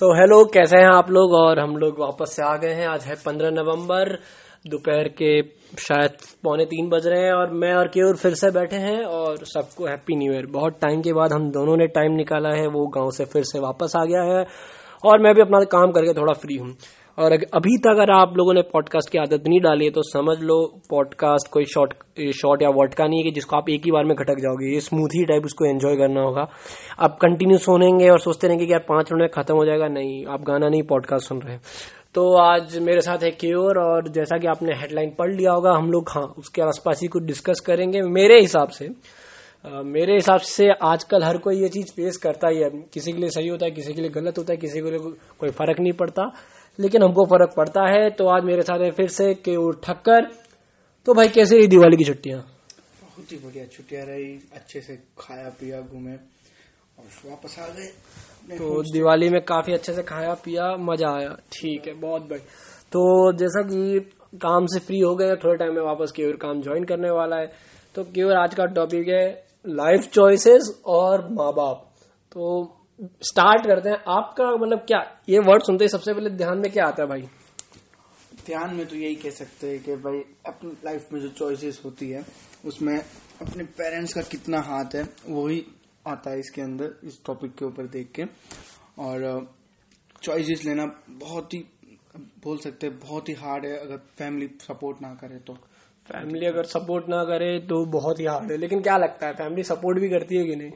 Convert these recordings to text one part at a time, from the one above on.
तो हेलो, कैसे हैं आप लोग? और हम लोग वापस से आ गए हैं। आज है पंद्रह नवंबर, दोपहर के शायद पौने तीन बज रहे हैं और मैं और केवर फिर से बैठे हैं और सबको हैप्पी न्यू ईयर बहुत टाइम के बाद हम दोनों ने टाइम निकाला है, वो गाँव से फिर से वापस आ गया है और मैं भी अपना काम करके थोड़ा फ्री हूँ। और अभी तक अगर आप लोगों ने पॉडकास्ट की आदत नहीं डाली है तो समझ लो पॉडकास्ट कोई शॉर्ट शॉर्ट या का नहीं है कि जिसको आप एक ही बार में घटक जाओगे। ये स्मूथी टाइप उसको एंजॉय करना होगा। आप कंटिन्यू सुनेंगे और सोचते रहेंगे कि यार पाँच मिनट में खत्म हो जाएगा। नहीं आप गाना नहीं पॉडकास्ट सुन रहे तो आज मेरे साथ है क्योर और जैसा कि आपने हेडलाइन पढ़ लिया होगा हम लोग हाँ उसके आसपास ही कुछ डिस्कस करेंगे। मेरे हिसाब से Uh, मेरे हिसाब से आजकल हर कोई ये चीज़ फेस करता ही है। किसी के लिए सही होता है किसी के लिए गलत होता है किसी के लिए कोई फ़र्क नहीं पड़ता। लेकिन हमको फ़र्क पड़ता है तो आज मेरे साथ है फिर से के ठक्कर। तो भाई कैसे रही दिवाली की छुट्टियाँ? बहुत ही बढ़िया छुट्टियाँ रही अच्छे से खाया पिया घूमे और वापस आ गए। तो दिवाली में काफ़ी अच्छे से खाया पिया मज़ा आया। ठीक है बहुत बढ़िया। तो जैसा कि काम से फ्री हो गए थोड़े टाइम में वापस केवर काम ज्वाइन करने वाला है। तो केवर आज का टॉपिक है लाइफ चॉइसेस और माँ बाप। तो स्टार्ट करते हैं। आपका मतलब क्या ये वर्ड सुनते ही सबसे पहले ध्यान में क्या आता है भाई? ध्यान में तो यही कह सकते हैं कि भाई अपनी लाइफ में जो चॉइसेस होती है उसमें अपने पेरेंट्स का कितना हाथ है वही आता है इसके अंदर इस टॉपिक के ऊपर देख के। और चॉइसेस लेना बहुत ही बोल सकते हैं बहुत ही हार्ड है अगर फैमिली सपोर्ट ना करे तो। फैमिली अगर सपोर्ट ना करे तो बहुत ही हार्ड है। लेकिन क्या लगता है फैमिली सपोर्ट भी करती है कि नहीं?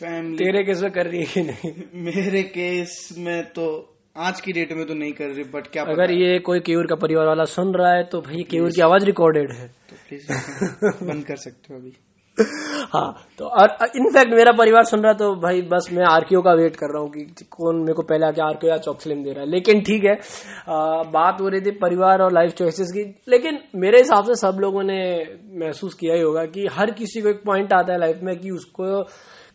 फैमिली तेरे केस में कर रही है कि नहीं? मेरे केस में तो आज की डेट में तो नहीं कर रही बट क्या अगर ये कोई केवर का परिवार वाला सुन रहा है तो भाई केवर की आवाज़ रिकॉर्डेड है। तो प्लीज़ बंद कर सकते हो अभी। हाँ तो और इनफैक्ट मेरा परिवार सुन रहा है तो भाई बस मैं आरकेओ का वेट कर रहा हूँ कि कौन मेरे को पहले आके आरकेओ या चॉकसलिम दे रहा है। लेकिन ठीक है आ, बात हो रही थी परिवार और लाइफ चॉइसेस की। लेकिन मेरे हिसाब से सब लोगों ने महसूस किया ही होगा कि हर किसी को एक पॉइंट आता है लाइफ में कि उसको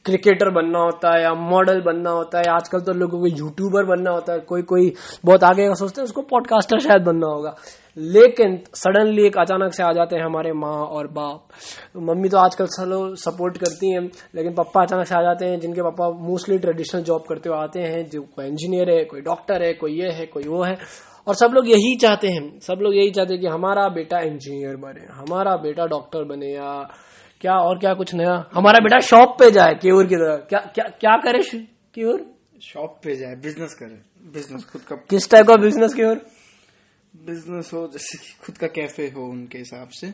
क्रिकेटर बनना होता है या मॉडल बनना होता है आजकल तो लोगों को यूट्यूबर बनना होता है, कोई कोई बहुत आगे का सोचते हैं, उसको पॉडकास्टर शायद बनना होगा। लेकिन सडनली एक अचानक से आ जाते हैं हमारे माँ और बाप। तो मम्मी तो आजकल चलो सपोर्ट करती हैं, लेकिन पापा अचानक से आ जाते हैं, जिनके पापा मोस्टली ट्रेडिशनल जॉब करते हुए आते हैं, जो कोई इंजीनियर है, कोई डॉक्टर है, कोई ये है, कोई वो है। और सब लोग यही चाहते हैं, सब लोग यही चाहते हैं कि हमारा बेटा इंजीनियर बने, हमारा बेटा डॉक्टर बने या क्या और क्या कुछ नया? हमारा बेटा शॉप पे जाए केवर की तरह। क्या क्या क्या करे केवर शॉप पे जाए बिज़नेस करे। बिज़नेस खुद का किस टाइप का बिज़नेस केवर बिज़नेस हो जैसे कि खुद का कैफ़े हो उनके हिसाब से।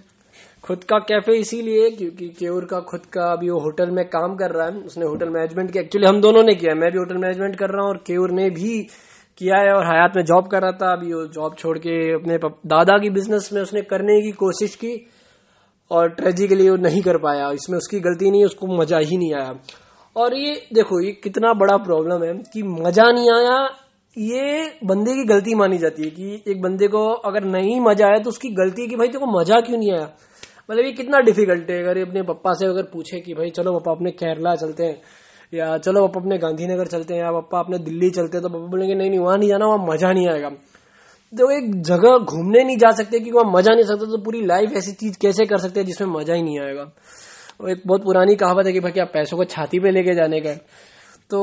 खुद का कैफ़े इसीलिए क्योंकि केवर का खुद का अभी वो होटल में काम कर रहा है। उसने होटल मैनेजमेंट किया। एक्चुअली हम दोनों ने किया मैं भी होटल मैनेजमेंट कर रहा हूँ और केवर ने भी किया है और हयात में जॉब कर रहा था। अभी वो जॉब छोड़ के अपने दादा की बिज़नेस में उसने करने की कोशिश की। और ट्रेजिकली वो नहीं कर पाया, इसमें उसकी गलती नहीं, उसको मज़ा ही नहीं आया। और ये देखो, ये कितना बड़ा प्रॉब्लम है कि मज़ा नहीं आया, ये बंदे की गलती मानी जाती है कि एक बंदे को अगर नहीं मज़ा आया तो उसकी गलती है कि भाई तेको मज़ा क्यों नहीं आया? मतलब ये कितना डिफ़िकल्ट है, अगर ये अपने पप्पा से अगर पूछे कि भाई, चलो पापा अपने केरला चलते हैं, या, चलो पापा अपने गांधीनगर चलते हैं, या, पापा अपने दिल्ली चलते हैं तो पापा बोलेंगे, नहीं नहीं, वहाँ नहीं जाना, वहाँ मज़ा नहीं आएगा। तो एक जगह घूमने नहीं जा सकते क्योंकि वहाँ मज़ा नहीं सकता तो पूरी लाइफ ऐसी चीज़ कैसे कर सकते हैं जिसमें मज़ा ही नहीं आएगा? वो एक बहुत पुरानी कहावत है कि भाई आप पैसों को छाती पे लेके जाने का तो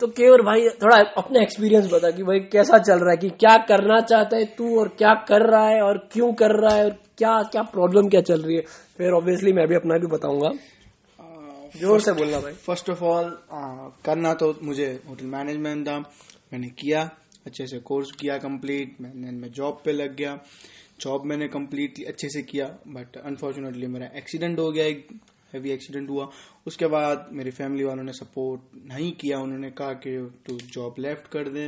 तो केवर भाई थोड़ा अपने एक्सपीरियंस बता कि भाई कैसा चल रहा है कि क्या करना चाहता है तू और क्या कर रहा है और क्यों कर रहा है और क्या क्या प्रॉब्लम क्या चल रही है? फिर ऑब्वियसली मैं भी अपना भी बताऊँगा। ज़ोर से बोलना भाई। फ़र्स्ट ऑफ़ ऑल करना तो मुझे होटल मैनेजमेंट था मैंने किया। अच्छे से कोर्स किया कंप्लीट मैंने मैं जॉब पे लग गया। जॉब मैंने कंप्लीटली अच्छे से किया बट अनफॉर्चुनेटली मेरा एक्सीडेंट हो गया एक हैवी एक्सीडेंट हुआ। उसके बाद मेरी फैमिली वालों ने सपोर्ट नहीं किया उन्होंने कहा कि तू जॉब लेफ़्ट कर दे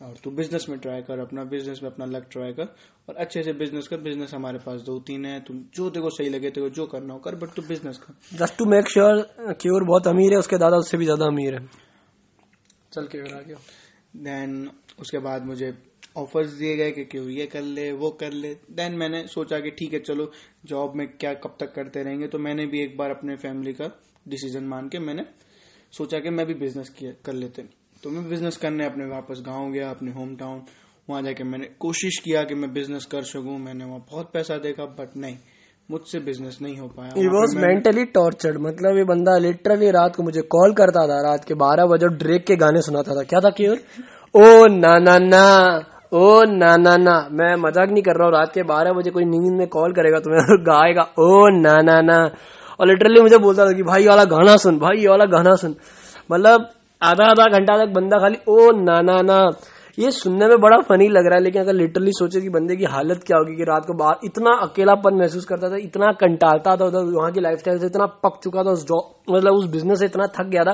और तू बिज़नेस में ट्राई कर अपना बिज़नेस में अपना लक ट्राई कर और अच्छे से बिज़नेस कर। बिज़नेस हमारे पास दो तीन है तुम जो देखो सही लगे तेरे जो करना हो कर बट तू बिज़नेस कर। जस्ट टू मेक श्योर क्योर बहुत अमीर है उसके दादा उससे भी ज़्यादा अमीर है। चल के आगे। देन उसके बाद मुझे ऑफर्स दिए गए कि क्यों ये कर ले वो कर ले। देन मैंने सोचा कि ठीक है चलो जॉब में क्या कब तक करते रहेंगे? तो मैंने भी एक बार अपने फैमिली का डिसीज़न मान के मैंने सोचा कि मैं भी बिज़नेस किया कर लेते तो मैं बिज़नेस करने अपने वापस गाँव गया अपने होम टाउन वहाँ जाके मैंने कोशिश किया कि मैं बिज़नेस कर सकूँ। मैंने वहाँ बहुत पैसा देखा बट नहीं मुझसे बिज़नेस नहीं हो पाया। ही वॉज़ मेंटली टॉर्चर्ड मतलब ये बंदा लिटरली रात को मुझे कॉल करता था रात के बारह बजे ड्रेक के गाने सुनाता था। क्या था क्योर ओ ना ना ना, ओ ना ना ना। मैं मज़ाक नहीं कर रहा हूँ, रात के बारह बजे कोई नींद में कॉल करेगा तो मैं गाएगा, ओ ना ना ना। और लिटरली मुझे बोलता था कि, भाई वाला गाना सुन, भाई वाला गाना सुन। मतलब आधा आधा घंटा तक बंदा खाली, ओ ना ना ना। ये सुनने में बड़ा फनी लग रहा है, लेकिन अगर लिटरली सोचे कि बंदे की हालत क्या होगी कि रात को बाहर इतना अकेलापन महसूस करता था, इतना कंटालता था उधर, वहाँ की लाइफ स्टाइल से, इतना पक चुका था उस जॉब मतलब उस बिज़नेस से, इतना थक गया था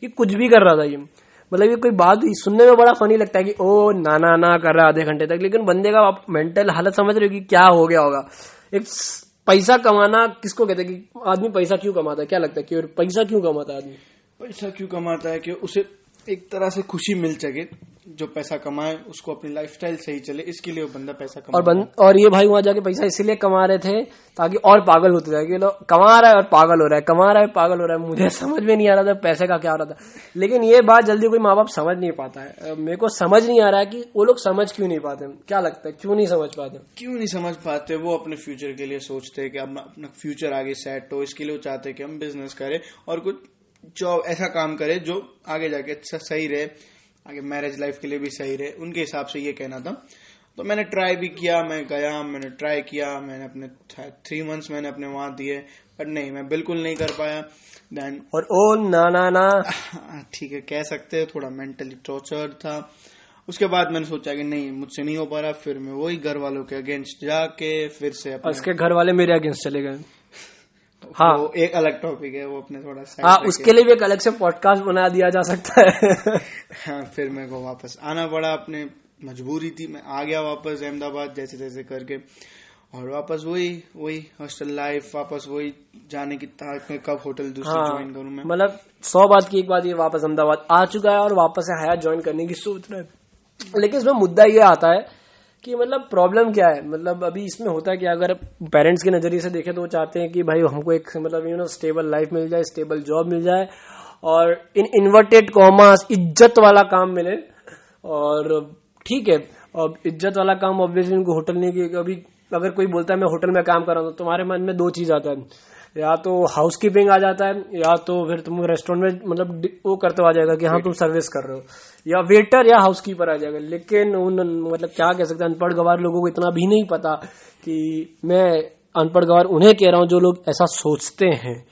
कि कुछ भी कर रहा था ये। मतलब ये कोई बात सुनने में बड़ा फनी लगता है कि, ओ नाना ना ना कर रहा आधे घंटे तक। लेकिन बंदे का आप मेंटल हालत समझ रहे हो कि क्या हो गया होगा। एक पैसा कमाना किसको कहते हैं कि, आदमी पैसा क्यों कमाता है? क्या लगता है कि पैसा क्यों कमाता है आदमी? पैसा क्यों कमाता है कि उसे एक तरह से खुशी मिल सके? जो पैसा कमाए उसको अपनी लाइफस्टाइल सही चले इसके लिए वो बंदा पैसा कमा और बंद और ये भाई वहाँ जाके पैसा इसीलिए कमा रहे थे ताकि और पागल होते जाए लोग कमा रहा है और पागल हो रहा है कमा रहा है पागल हो रहा है मुझे समझ में नहीं आ रहा था पैसे का क्या हो रहा था। लेकिन ये बात जल्दी कोई माँ बाप समझ नहीं पाता है। मेरे को समझ नहीं आ रहा है कि वो लोग समझ क्यों नहीं पाते क्या लगता है? क्यों नहीं समझ पाते क्यों नहीं समझ पाते? वो अपने फ्यूचर के लिए सोचते हैं कि अपना फ्यूचर आगे सेट हो इसके लिए वो चाहते हैं कि हम बिज़नेस करें और कुछ जॉब ऐसा काम करे जो आगे जाके अच्छा सही रहे। आगे मैरिज लाइफ के लिए भी सही रहे। उनके हिसाब से ये कहना था। तो मैंने ट्राई भी किया मैं गया मैंने ट्राई किया मैंने अपने थ्री मंथ्स मैंने अपने वहाँ दिए बट नहीं मैं बिल्कुल नहीं कर पाया। देन और ओ ना ना ना। ठीक है कह सकते हैं थोड़ा मेंटली टॉर्चर था। उसके बाद मैंने सोचा कि नहीं मुझसे नहीं हो पा रहा फिर मैं वही घर वालों के अगेंस्ट जाके फिर से उसके घर वाले मेरे अगेंस्ट चले गए। हाँ। वो एक अलग टॉपिक है वो अपने थोड़ा सा हाँ उसके लिए भी एक अलग से पॉडकास्ट बना दिया जा सकता है। हाँ फिर मेरे को वापस आना पड़ा अपने मजबूरी थी मैं आ गया वापस अहमदाबाद जैसे जैसे करके। और वापस वही वही हॉस्टल लाइफ वापस वही जाने की ताक में कब होटल दूसरी हाँ, ज्वाइन करूँ मैं। मतलब सौ बात की एक बात ये वापस अहमदाबाद आ चुका है और वापस हयात ज्वाइन करने की सोच रहा है। लेकिन इसमें मुद्दा ये आता है कि मतलब प्रॉब्लम क्या है? मतलब अभी इसमें होता है? कि अगर पेरेंट्स के नज़रिए से देखें तो वो चाहते हैं कि भाई हमको एक मतलब यू नो स्टेबल लाइफ मिल जाए स्टेबल जॉब मिल जाए और इन इन्वर्टेड कॉमर्स इज़्ज़त वाला काम मिले। और ठीक है और इज़्ज़त वाला काम ऑब्वियसली उनको होटल नहीं की अभी अगर कोई बोलता है, मैं होटल में काम कर रहा हूँ तो तुम्हारे मन में दो चीज़ आता है। या तो हाउस कीपिंग आ जाता है या तो फिर तुम रेस्टोरेंट में मतलब वो करते आ जाएगा कि हाँ तुम सर्विस कर रहे हो। या वेटर या हाउस कीपर आ जाएगा। लेकिन उन मतलब क्या कह सकते हैं अनपढ़ गवार लोगों को इतना भी नहीं पता कि मैं अनपढ़ गवार उन्हें कह रहा हूँ जो लोग ऐसा सोचते हैं।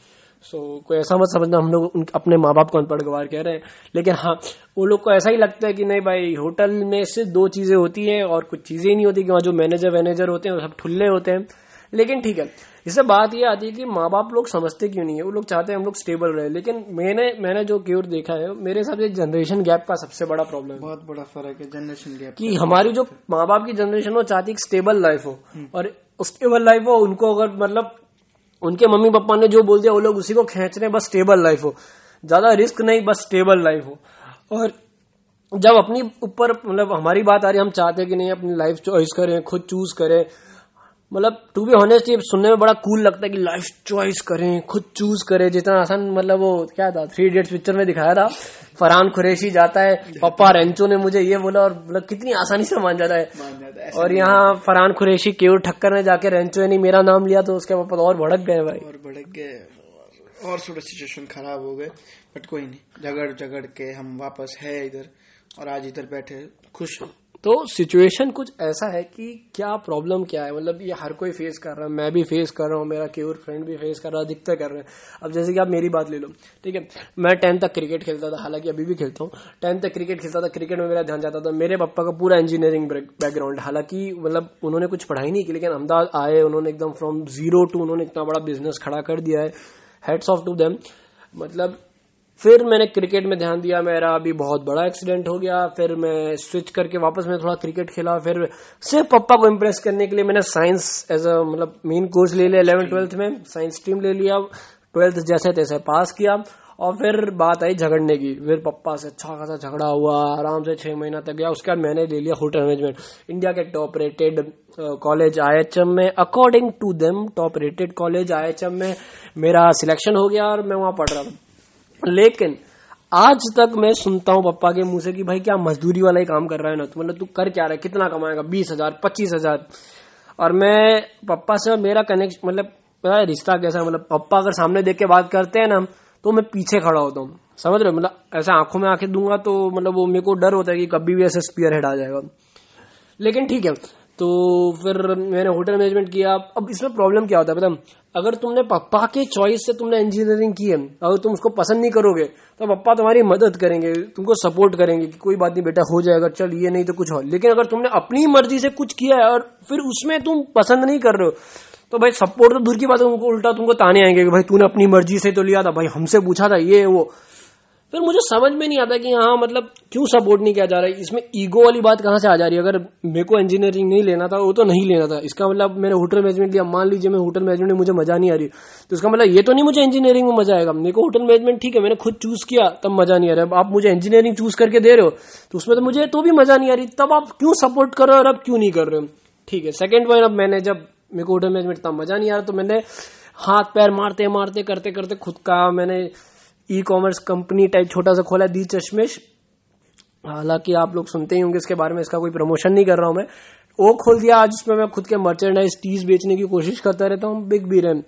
सो so, कोई ऐसा मत समझना हम लोग अपने माँ बाप को अनपढ़ गवार कह रहे हैं। लेकिन हाँ वो लोग को ऐसा ही लगता है कि नहीं भाई होटल में से दो चीज़ें होती हैं और कुछ चीज़ें ही नहीं होती कि वहाँ जो मैनेजर वैनेजर होते हैं वो सब ठुल्ले होते हैं। लेकिन ठीक है इससे बात ये आती है कि माँ बाप लोग समझते क्यों नहीं है? वो लोग चाहते हैं हम लोग स्टेबल रहे। लेकिन मैंने मैंने जो क्योर देखा है मेरे हिसाब से जनरेशन गैप का सबसे बड़ा प्रॉब्लम है। बहुत बड़ा फ़र्क है जनरेशन गैप कि हमारी जो माँ बाप की जनरेशन हो चाहती है स्टेबल लाइफ हो। हम्म। और स्टेबल लाइफ हो उनको अगर मतलब उनके मम्मी पापा ने जो बोल दिया वो लोग उसी को खेच रहे हैं बस स्टेबल लाइफ हो। ज़्यादा रिस्क नहीं बस स्टेबल लाइफ हो। और जब अपनी ऊपर मतलब हमारी बात आ रही है हम चाहते हैं कि नहीं अपनी लाइफ चॉइस करें खुद चूज़ करें। मतलब टू बी ऑनेस्ट ये सुनने में बड़ा कूल लगता है कि लाइफ चॉइस करें खुद चूज़ करें। जितना आसान मतलब वो क्या था थ्री इडियट्स पिक्चर में दिखाया था। फरहान कुरैशी जाता है पप्पा रेंचो ने मुझे ये बोला और मतलब कितनी आसानी से मान जाता है। और यहाँ फरहान कुरैशी केव ठक्कर ने जाके रेंचो ने मेरा नाम लिया तो उसके पापा और भड़क गए भाई। और भड़क गए। और थोड़ा सिचुएशन खराब हो गए बट कोई नहीं। झगड़ झगड़ के हम वापस है इधर और आज इधर बैठे खुश तो सिचुएशन कुछ ऐसा है कि क्या प्रॉब्लम क्या है? मतलब ये हर कोई फेस कर रहा है, मैं भी फेस कर रहा हूँ, मेरा केवर फ्रेंड भी फेस कर रहा है, अधिकतर कर रहे हैं। अब जैसे कि आप मेरी बात ले लो, ठीक है? मैं टेंथ तक क्रिकेट खेलता था, हालाँकि अभी भी खेलता हूँ। टेंथ तक क्रिकेट खेलता था क्रिकेट में मेरा ध्यान जाता था। मेरे पापा का पूरा इंजीनियरिंग बैकग्राउंड हालाँकि मतलब उन्होंने कुछ पढ़ाई नहीं की, लेकिन अहमदाबाद आए, उन्होंने एकदम फ्रॉम ज़ीरो टू उन्होंने इतना बड़ा बिज़नेस खड़ा कर दिया है। हेड्स ऑफ़ टू देम मतलब फिर मैंने क्रिकेट में ध्यान दिया, मेरा अभी बहुत बड़ा एक्सीडेंट हो गया, फिर मैं स्विच करके वापस मैं थोड़ा क्रिकेट खेला, फिर सिर्फ़ पप्पा को इम्प्रेस करने के लिए मैंने साइंस एज अ मतलब मेन कोर्स ले लिया इलेवन ट्वेल्थ में साइंस स्ट्रीम ले लिया ट्वेल्थ जैसे तैसे पास किया, और फिर बात आई झगड़ने की, फिर पप्पा से अच्छा खासा झगड़ा हुआ, आराम से छह महीना तक गया, उसके बाद मैंने ले लिया होटल मैनेजमेंट इंडिया के टॉप रेटेड कॉलेज आईएचएम में according to them top rated college IHM में मेरा सिलेक्शन हो गया और मैं वहाँ पढ़ रहा था। लेकिन आज तक मैं सुनता हूँ पप्पा के मुँह से कि भाई क्या मजदूरी वाला ही काम कर रहा है ना? तो मतलब तू कर क्या रहा है? कितना कमाएगा? बीस हज़ार, पच्चीस हज़ार। और मैं पप्पा से मेरा कनेक्शन मतलब पता है, रिश्ता कैसा मतलब पप्पा अगर सामने देख के बात करते हैं ना तो मैं पीछे खड़ा होता हूँ। समझ रहे मतलब ऐसे आँखों में आँखें दूँगा तो मतलब वो मेरे को डर होता है कि कभी भी ऐसे स्पीयर हेड आ जाएगा। लेकिन ठीक है तो फिर मैंने होटल मैनेजमेंट किया। अब इसमें प्रॉब्लम क्या होता है पता अगर तुमने पप्पा के चॉइस से तुमने इंजीनियरिंग की है, अगर तुम उसको पसंद नहीं करोगे तो पप्पा तुम्हारी मदद करेंगे, तुमको सपोर्ट करेंगे कि कोई बात नहीं बेटा, हो जाएगा, चल ये नहीं तो कुछ हो लेकिन अगर तुमने अपनी मर्ज़ी से कुछ किया है और फिर उसमें तुम पसंद नहीं कर रहे हो तो भाई सपोर्ट तो दूर की बात है उनको उल्टा तुमको ताने आएँगे कि भाई तूने अपनी मर्ज़ी से तो लिया था, भाई हमसे पूछा था ये, वो। फिर मुझे समझ में नहीं आता कि हाँ मतलब क्यों सपोर्ट नहीं किया जा रहा है? इसमें ईगो वाली बात कहाँ से आ जा रही है? अगर मेरे को इंजीनियरिंग नहीं लेना था, वो तो नहीं लेना था। इसका मतलब मैंने होटल मैनेजमेंट लिया। मान लीजिए मैं होटल मैनेजमेंट में मुझे मज़ा नहीं आ रही। तो इसका मतलब ये तो नहीं मुझे इंजीनियरिंग में मज़ा आएगा। मेरे को होटल मैनेजमेंट ठीक है, मैंने खुद चूज़ किया, तब मज़ा नहीं आ रहा आप मुझे इंजीनियरिंग चूज़ करके दे रहे हो तो उसमें तो मुझे तो भी मज़ा नहीं आ रही। तब आप क्यों सपोर्ट कर रहे हो और अब क्यों नहीं कर रहे हो? ठीक है सेकेंड पॉइंट अब मैंने जब मेरे को होटल मैनेजमेंट तब मज़ा नहीं आ रहा तो मैंने हाथ पैर मारते मारते करते करते खुद का मैंने ई कॉमर्स कंपनी टाइप छोटा सा खोला दी चश्मेश। हालाँकि आप लोग सुनते ही होंगे इसके बारे में, इसका कोई प्रमोशन नहीं कर रहा हूँ मैं। वो खोल दिया, आज उसमें मैं खुद के मर्चेंडाइज टीज बेचने की कोशिश करता रहता हूँ बिग बी रैम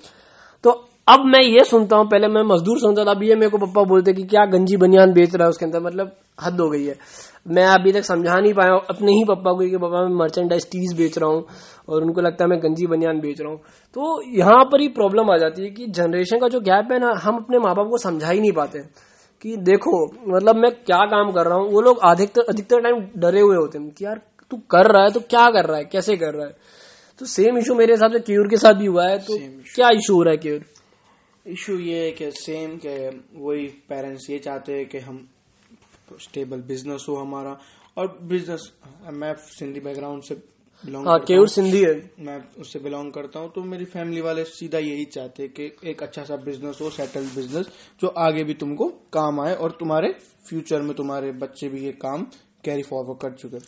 तो अब मैं ये सुनता हूँ पहले मैं मजदूर सुनता था अब ये मेरे को पप्पा बोलते कि क्या गंजी बनियान बेच रहा है उसके अंदर मतलब हद हो गई है। मैं अभी तक समझा नहीं पाया अपने ही पप्पा को कि पापा मैं मर्चेंडाइज टीज बेच रहा हूँ और उनको लगता है मैं गंजी बनियान बेच रहा हूँ। तो यहाँ पर ही प्रॉब्लम आ जाती है कि जनरेशन का जो गैप है ना हम अपने माँ बाप को समझा ही नहीं पाते कि देखो मतलब मैं क्या काम कर रहा हूँ वो लोग अधिकतर अधिकतर टाइम डरे हुए होते हैं कि यार तू कर रहा है तो क्या कर रहा है कैसे कर रहा है? तो सेम इशू मेरे हिसाब से क्यूर के साथ भी हुआ है तो क्या इशू हो रहा है क्यूर? इशू ये है कि सेम के वही पेरेंट्स ये चाहते हैं कि हम स्टेबल बिज़नेस हो हमारा। और बिज़नेस मैं सिंधी बैकग्राउंड से बिलोंग हाँ केवल सिंधी है। मैं उससे बिलोंग करता हूँ तो मेरी फैमिली वाले सीधा यही चाहते हैं कि एक अच्छा सा बिज़नेस हो सेटल्ड बिज़नेस जो आगे भी तुमको काम आए और तुम्हारे फ्यूचर में तुम्हारे बच्चे भी ये काम कैरी फॉरवर्ड कर चुके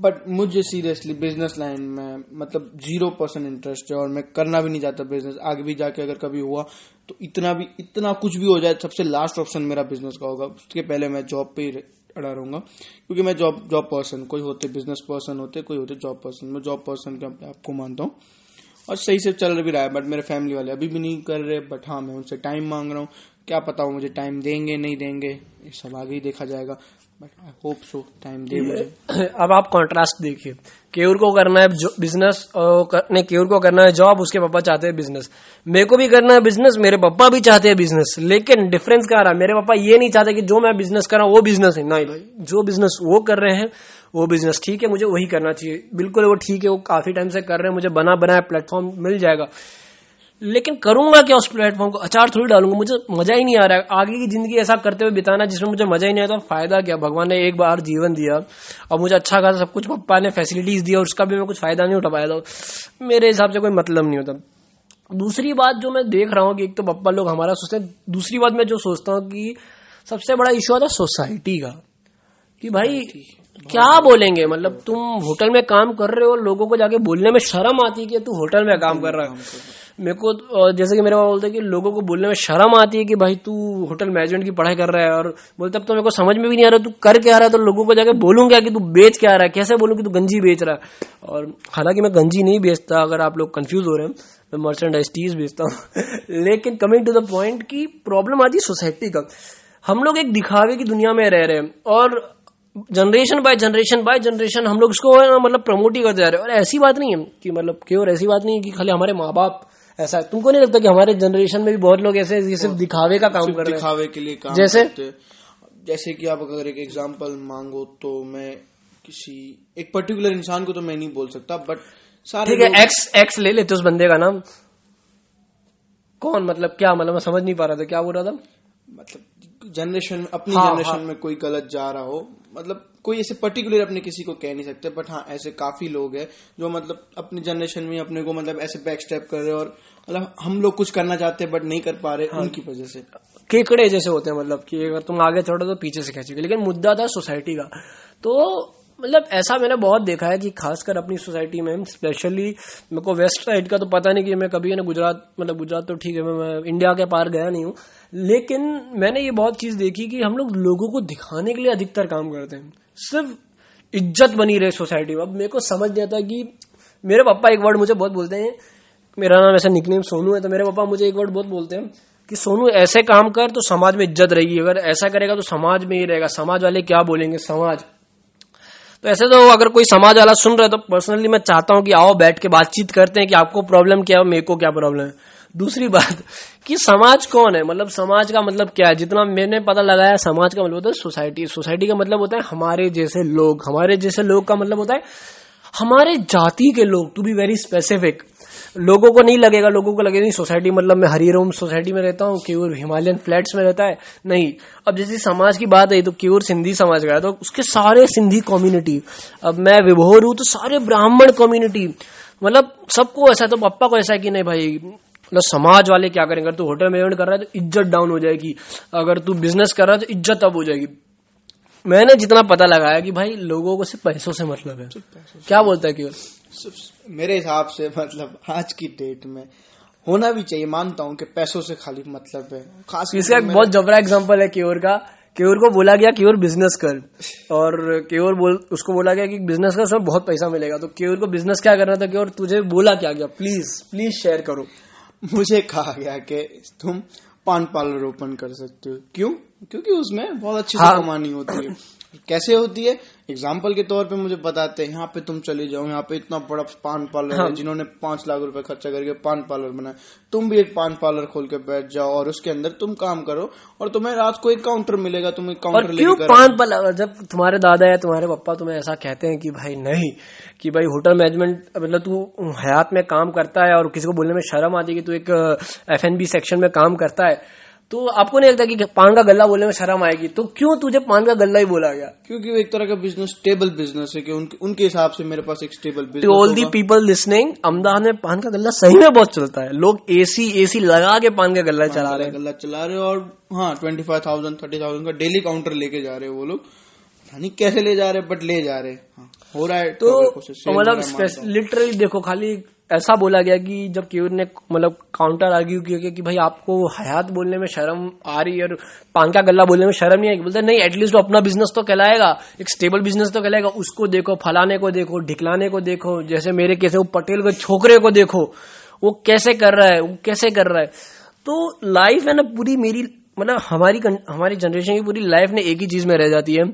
बट मुझे सीरियसली बिज़नेस लाइन में मतलब ज़ीरो परसेंट इंटरेस्ट है और मैं करना भी नहीं चाहता बिज़नेस आगे भी जाके अगर कभी हुआ तो इतना भी, इतना कुछ भी हो जाए, सबसे लास्ट ऑप्शन मेरा बिज़नेस का होगा। उसके पहले मैं जॉब पे ही अड़ा रहूँगा। क्योंकि मैं जॉब जॉब पर्सन कोई होते बिज़नेस पर्सन होते, कोई होते जॉब पर्सन मैं जॉब पर्सन के आपको मानता हूँ। और सही से चल भी रहा है बट मेरे फैमिली वाले अभी भी नहीं कर रहे बट हाँ मैं उनसे टाइम मांग रहा हूँ। क्या पता हो मुझे टाइम देंगे, नहीं देंगे, ये सब आगे ही देखा जाएगा। But I hope so time दे मुझे अब आप कॉन्ट्रास्ट देखिए। केयूर को करना है बिज़नेस नहीं केयूर को करना है जॉब उसके पापा चाहते हैं बिज़नेस मेरे को भी करना है बिज़नेस मेरे पापा भी चाहते हैं बिज़नेस लेकिन डिफरेंस क्या रहा मेरे पापा ये नहीं चाहते कि जो मैं बिज़नेस कर रहा हूँ, वो बिज़नेस है। नहीं भाई जो बिज़नेस वो कर रहे हैं, वो बिज़नेस ठीक है, मुझे वही करना चाहिए। बिल्कुल वो ठीक है, वो काफ़ी टाइम से कर रहे हैं, मुझे बना बनाया प्लेटफॉर्म मिल जाएगा। लेकिन करूँगा क्या उस प्लेटफॉर्म को? अचार थोड़ी डालूँगा मुझे मज़ा ही नहीं आ रहा है। आगे की ज़िंदगी ऐसा करते हुए बिताना जिसमें मुझे मज़ा ही नहीं आता फ़ायदा क्या? भगवान ने एक बार जीवन दिया और मुझे अच्छा खासा सब कुछ पप्पा ने फैसिलिटीज़ दिया और उसका भी मैं कुछ फ़ायदा नहीं उठा पाया था। मेरे हिसाब से कोई मतलब नहीं होता। दूसरी बात जो मैं देख रहा हूँ कि एक तो पप्पा लोग हमारा सोचते हैं दूसरी बात मैं जो सोचता हूँ कि सबसे बड़ा इश्यू आता है सोसाइटी का। कि भाई क्या बोलेंगे? मतलब तुम होटल में काम कर रहे हो लोगों को जाके बोलने में शर्म आती है कि तू होटल में काम कर रहा है। मेरे को जैसे कि मेरे पापा बोलते हैं कि लोगों को बोलने में शर्म आती है कि भाई तू होटल मैनेजमेंट की पढ़ाई कर रहा है और बोलते अब तो मेरे को समझ में भी नहीं आ रहा, तू कर क्या रहा है? तो लोगों को जाके बोलूँ क्या कि तू बेच क्या रहा है? कैसे बोलूँ कि तू गंजी बेच रहा है? और हालाँकि मैं गंजी नहीं बेचता, अगर आप लोग कन्फ्यूज़ हो रहे हैं, मैं मर्चेंडाइज टीज बेचता हूँ। लेकिन कमिंग टू द पॉइंट की प्रॉब्लम आती है सोसाइटी का। हम लोग एक दिखावे की दुनिया में रह रहे हैं और generation by generation by generation हम लोग इसको मतलब प्रमोट ही करते जा रहे हैं। और ऐसी बात नहीं है कि मतलब क्यों ऐसी बात नहीं है कि खाली हमारे माँ बाप ऐसा तुमको नहीं लगता कि हमारे जनरेशन में भी बहुत लोग ऐसे ये सिर्फ़ दिखावे का काम कर रहे हैं? दिखावे के लिए काम जैसे जैसे कि आप अगर एक एग्जांपल मांगो तो मैं किसी एक पर्टिकुलर इंसान को तो मैं नहीं बोल सकता बट सारे ठीक है एक्स एक्स ले लेते उस बंदे का नाम। कौन? मतलब क्या? मतलब मैं समझ नहीं पा रहा था। क्या बोल रहा था? मतलब जनरेशन अपनी हाँ, जनरेशन हाँ. में कोई गलत जा रहा हो। मतलब कोई ऐसे पर्टिकुलर अपने किसी को कह नहीं सकते बट हाँ ऐसे काफ़ी लोग हैं जो मतलब अपने जनरेशन में अपने को मतलब ऐसे बैक स्टेप कर रहे हैं और मतलब हम लोग कुछ करना चाहते हैं बट नहीं कर पा रहे हाँ। उनकी वजह से केकड़े जैसे होते हैं मतलब कि अगर तुम आगे थोड़ा तो पीछे से खेचोगे लेकिन मुद्दा था सोसाइटी का तो मतलब ऐसा मैंने बहुत देखा है कि खासकर अपनी सोसाइटी में स्पेशली मेरे को वेस्ट साइड का तो पता नहीं कि मैं कभी ना गुजरात मतलब गुजरात तो ठीक है मैं, मैं इंडिया के पार गया नहीं हूँ। लेकिन मैंने ये बहुत चीज़ देखी कि हम लोग लोगों को दिखाने के लिए अधिकतर काम करते हैं। सिर्फ़ इज़्ज़त बनी रहे सोसाइटी में। अब मेरे को समझ नहीं आता कि मेरे पापा एक वर्ड मुझे बहुत बोलते हैं। मेरा नाम ऐसा निकनेम सोनू है तो मेरे पापा मुझे एक वर्ड बहुत बोलते हैं कि सोनू ऐसे काम कर तो समाज में इज़्ज़त रहेगी। अगर ऐसा करेगा तो समाज में ही रहेगा। समाज वाले क्या बोलेंगे? समाज। तो ऐसे तो अगर कोई समाज वाला सुन रहा है तो पर्सनली मैं चाहता हूँ कि आओ बैठ के बातचीत करते हैं कि आपको प्रॉब्लम क्या है मेरे को क्या प्रॉब्लम है। दूसरी बात, कि समाज कौन है? मतलब समाज का मतलब क्या है? जितना मैंने पता लगाया, समाज का मतलब होता है सोसाइटी सोसाइटी का मतलब होता है हमारे जैसे लोग। हमारे जैसे लोग का मतलब होता है हमारे जाति के लोग टू बी वेरी स्पेसिफिक लोगों को नहीं लगेगा लोगों को लगेगा नहीं सोसाइटी मतलब मैं हरिरोम सोसाइटी में रहता हूँ क्योर हिमालयन फ्लैट्स में रहता है। नहीं अब जैसे समाज की बात आई तो क्योर सिंधी समाज का है तो उसके सारे सिंधी कम्युनिटी अब मैं विभोर हूँ तो सारे ब्राह्मण कम्युनिटी मतलब सबको ऐसा है तो पप्पा को ऐसा है कि नहीं भाई मतलब समाज वाले क्या करेंगे? अगर तू होटल मैनेजमेंट कर रहा है तो इज़्ज़त डाउन हो जाएगी अगर तू बिज़नेस कर रहा है तो इज़्ज़त अब हो जाएगी। मैंने जितना पता लगाया कि भाई लोगों को सिर्फ़ पैसों से मतलब है। क्या बोलता है केवल मेरे हिसाब से मतलब आज की डेट में होना भी चाहिए। मानता हूँ कि पैसों से खाली मतलब है। खास इसका एक बहुत जबरा एग्ज़ाम्पल है केवर का। केवर को बोला गया केवर बिज़नेस कर। और केवर बोल उसको बोला गया कि बिज़नेस कर उसमें बहुत पैसा मिलेगा। तो केवर को बिज़नेस क्या करना था? केवर तुझे बोला क्या गया? प्लीज़ प्लीज़ शेयर करो। मुझे कहा गया कि तुम पान पार्लर ओपन कर सकते हो। क्यों? क्योंकि उसमें बहुत अच्छी हाँ। कमानी होती है। कैसे होती है? एग्ज़ाम्पल के तौर पे मुझे बताते हैं। यहाँ पे तुम चले जाओ। यहाँ पे इतना बड़ा पान पार्लर हाँ। है। जिन्होंने पाँच लाख रुपए खर्चा करके पान पार्लर बनाया। तुम भी एक पान पार्लर खोल के बैठ जाओ और उसके अंदर तुम काम करो और तुम्हें रात को एक काउंटर मिलेगा। तुम एक काउंटर क्यों पान पार्लर जब तुम्हारे दादा या तुम्हारे पप्पा तुम्हें ऐसा कहते हैं कि भाई नहीं कि भाई होटल मैनेजमेंट मतलब तू हयात में काम करता है और किसी को बोलने में शर्म आती है कि तू एक एफएनबी सेक्शन में काम करता है तो आपको नहीं लगता कि पान का गल्ला बोलने में शर्म आएगी? तो क्यों तुझे पान का गल्ला ही बोला गया? क्योंकि वो एक तरह का बिज़नेस स्टेबल बिज़नेस है कि उनके, उनके हिसाब से मेरे पास एक stable business all the people listening Ahmedabad में पान का गल्ला सही में बहुत चलता है। लोग एसी एसी लगा के पान का गल्ला चला रहे हैं। गल्ला चला रहे और हाँ twenty five thousand thirty thousand का डेली काउंटर लेके जा रहे हैं वो लोग। नहीं कैसे ले जा रहे बट ले जा रहे हाँ, हो रहा है तो, तो मतलब लिटरली देखो खाली ऐसा बोला गया कि जब क्यूर ने मतलब काउंटर आर्ग्यू किया कि भाई आपको हयात बोलने में शर्म आ रही है और पान का गल्ला बोलने में शर्म नहीं आएगी, बोलते नहीं एटलीस्ट वो अपना बिज़नेस तो कहलाएगा, एक स्टेबल बिज़नेस तो कहलाएगा, उसको देखो, फलाने को देखो, ढिकलाने को देखो, जैसे मेरे कैसे वो पटेल के छोकरे को देखो, वो कैसे कर रहा है, वो कैसे कर रहा है? तो लाइफ है ना पूरी मेरी मतलब हमारी हमारी जनरेशन की पूरी लाइफ ने एक ही चीज़ में रह जाती है,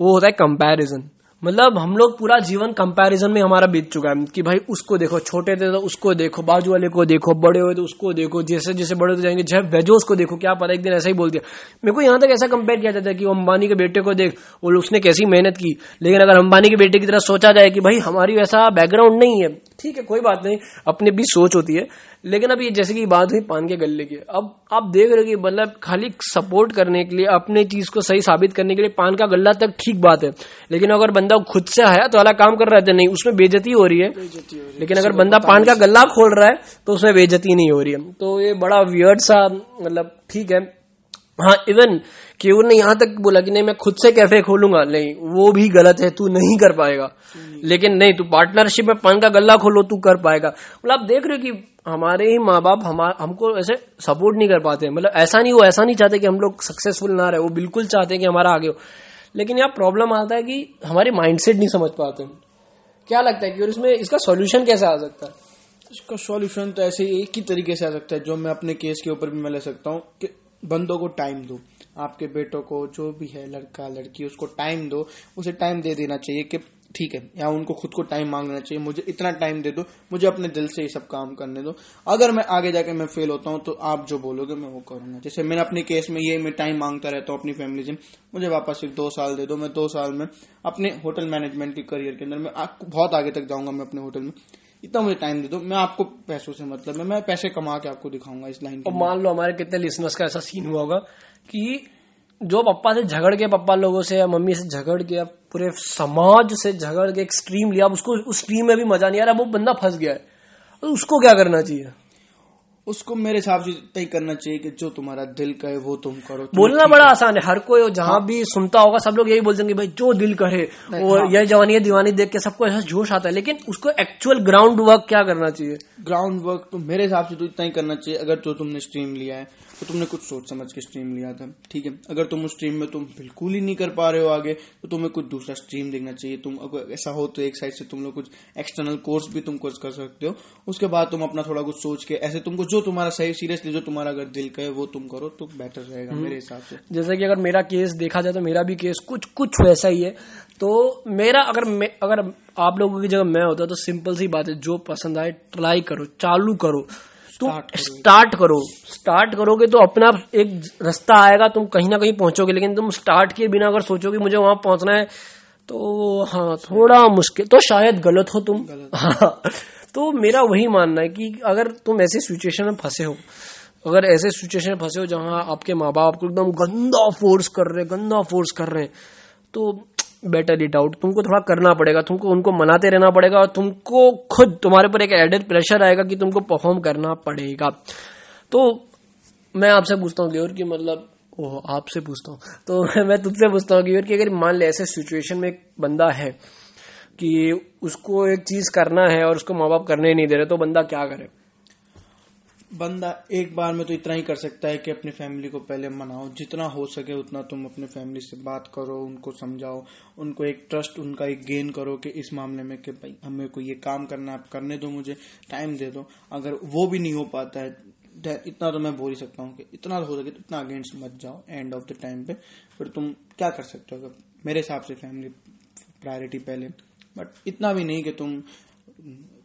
वो होता है कंपैरिजन मतलब हम लोग पूरा जीवन कंपैरिजन में हमारा बीत चुका है कि भाई उसको देखो, छोटे थे तो उसको देखो, बाजू वाले को देखो, बड़े हुए तो उसको देखो, जैसे जैसे बड़े हो जाएँगे जब वेजो उसको देखो, क्या पता एक दिन ऐसा ही बोल दिया। मेरे को यहाँ तक ऐसा कंपेयर किया जाता है कि अंबानी के बेटे को देख और उसने कैसी मेहनत की। लेकिन अगर अंबानी के बेटे की तरह सोचा जाए कि भाई हमारी वैसा बैकग्राउंड नहीं है ठीक है कोई बात नहीं अपनी भी सोच होती है। लेकिन अब ये जैसे कि बात हुई पान के गले की। अब आप देख रहे हो कि मतलब खाली सपोर्ट करने के लिए अपने चीज़ को सही साबित करने के लिए पान का गल्ला तक ठीक बात है। लेकिन अगर बंदा खुद से आया तो अलग काम कर रहा है तो नहीं उसमें बेजती हो रही है। लेकिन अगर बंदा पान का गल्ला खोल रहा है तो उसमें बेजती नहीं हो रही है। तो ये बड़ा वियर्ड सा मतलब ठीक है। हाँ इवन केवल ने यहाँ तक बोला कि नहीं मैं खुद से कैफ़े खोलूँगा। नहीं वो भी गलत है तू नहीं कर पाएगा। लेकिन नहीं तू पार्टनरशिप में पान का गल्ला खोलो तू कर पाएगा। मतलब आप देख रहे हो कि हमारे ही माँ बाप हम हमको ऐसे सपोर्ट नहीं कर पाते। मतलब ऐसा नहीं वो ऐसा नहीं चाहते कि हम लोग सक्सेसफुल ना रहे। वो बिल्कुल चाहते हैं कि हमारा आगे हो। लेकिन यहाँ प्रॉब्लम आता है कि हमारे माइंडसेट नहीं समझ पाते क्या लगता है कि और इसमें इसका सॉल्यूशन कैसे आ सकता है? इसका सॉल्यूशन तो ऐसे एक ही तरीके से आ सकता है जो मैं अपने केस के ऊपर भी मैं ले सकता हूँ कि बंदों को टाइम दो। आपके बेटों को, जो भी है, लड़का, लड़की, उसको टाइम दो। उसे टाइम दे देना चाहिए कि, ठीक है, या उनको खुद को टाइम मांगना चाहिए, मुझे इतना टाइम दे दो, मुझे अपने दिल से ये सब काम करने दो। अगर मैं आगे जाके मैं फेल होता हूँ तो आप जो बोलोगे, मैं वो करूँगा। जैसे मैंने अपने केस में ये, मैं टाइम माँगता रहता हूँ अपनी फैमिली से, मुझे वापस सिर्फ़ दो साल दे दो। मैं दो साल में अपने होटल मैनेजमेंट के करियर के अंदर मैं बहुत आगे तक जाऊँगा मैं अपने होटल में। इतना मुझे टाइम दे दो। मैं आपको पैसों से मतलब है मैं पैसे कमा के आपको दिखाऊँगा इस लाइन और मान लो हमारे कितने लिसनर्स का ऐसा सीन हुआ होगा कि जो पप्पा से झगड़ के पप्पा लोगों से या मम्मी से झगड़ के पूरे समाज से झगड़ के एक स्ट्रीम लिया उसको उस स्ट्रीम में भी मज़ा नहीं आ रहा वो बंदा फंस गया है। उसको क्या करना चाहिए? उसको मेरे हिसाब से तय करना चाहिए कि जो तुम्हारा दिल कहे वो तुम करो। तुम बोलना बड़ा आसान है। हर कोई जहाँ हाँ। भी सुनता होगा सब लोग यही बोल देंगे भाई जो दिल करे और यह जवानी है दीवानी देख के सबको ऐसा जोश आता है लेकिन उसको एक्चुअल ग्राउंड वर्क क्या करना चाहिए? ग्राउंड वर्क तो मेरे हिसाब से तो इतना ही करना चाहिए अगर जो तुमने स्ट्रीम लिया है। तो तुमने कुछ सोच समझ के स्ट्रीम लिया था। ठीक है अगर तुम उस स्ट्रीम में तुम बिल्कुल ही नहीं कर पा रहे हो आगे तो तुम्हें कुछ दूसरा स्ट्रीम देखना चाहिए। तुम अगर ऐसा हो तो एक साइड से तुम लोग कुछ एक्सटर्नल कोर्स भी तुम कुछ कर सकते हो। उसके बाद तुम अपना थोड़ा कुछ सोच के ऐसे तुमको जो तुम्हारा सही सीरियसली जो तुम्हारा अगर दिल कहे वो तुम करो तो बेटर रहेगा हम्म। मेरे हिसाब से। जैसे कि अगर मेरा केस देखा जाए तो मेरा भी केस कुछ कुछ वैसा ही है। तो मेरा अगर मैं अगर आप लोगों की जगह मैं होता तो सिंपल सी बात है जो पसंद आए ट्राई करो चालू करो। तुम स्टार्ट करो। स्टार्ट करोगे तो अपना एक रास्ता आएगा तुम कहीं ना कहीं पहुंचोगे लेकिन तुम स्टार्ट किए बिना अगर सोचोगे मुझे वहाँ पहुँचना है तो हाँ थोड़ा मुश्किल तो शायद गलत हो तुम। हाँ तो मेरा वही मानना है कि अगर तुम ऐसे सिचुएशन में फंसे हो अगर ऐसे सिचुएशन में फंसे हो जहाँ आपके माँ बाप आपको एकदम गंदा फोर्स कर रहे हैं गंदा फोर्स कर रहे हैं तो बेटर इट आउट तुमको थोड़ा करना पड़ेगा, तुमको उनको मनाते रहना पड़ेगा और तुमको खुद, तुम्हारे पर एक एडेड प्रेशर आएगा कि तुमको परफॉर्म करना पड़ेगा। तो मैं आपसे पूछता हूँ गेवर की मतलब ओह, आपसे पूछता हूँ। तो मैं तुझसे पूछता हूँ गेवर की अगर मान ले ऐसे सिचुएशन में एक बंदा है कि उसको एक चीज़ करना है और उसको माँ बाप करने नहीं दे रहे तो बंदा क्या करे? बंदा एक बार में तो इतना ही कर सकता है कि अपनी फैमिली को पहले मनाओ। जितना हो सके उतना तुम अपने फैमिली से बात करो, उनको समझाओ, उनको एक ट्रस्ट उनका एक गेन करो कि इस मामले में कि भाई, हमें को ये काम करना है, आप करने दो मुझे टाइम दे दो। अगर वो भी नहीं हो पाता है इतना तो मैं बोल ही सकता हूँ कि इतना हो सके तो इतना अगेंस्ट मत जाओ एंड ऑफ़ द टाइम पे। फिर तुम क्या कर सकते हो? मेरे हिसाब से फैमिली प्रायोरिटी पहले। बट इतना भी नहीं कि तुम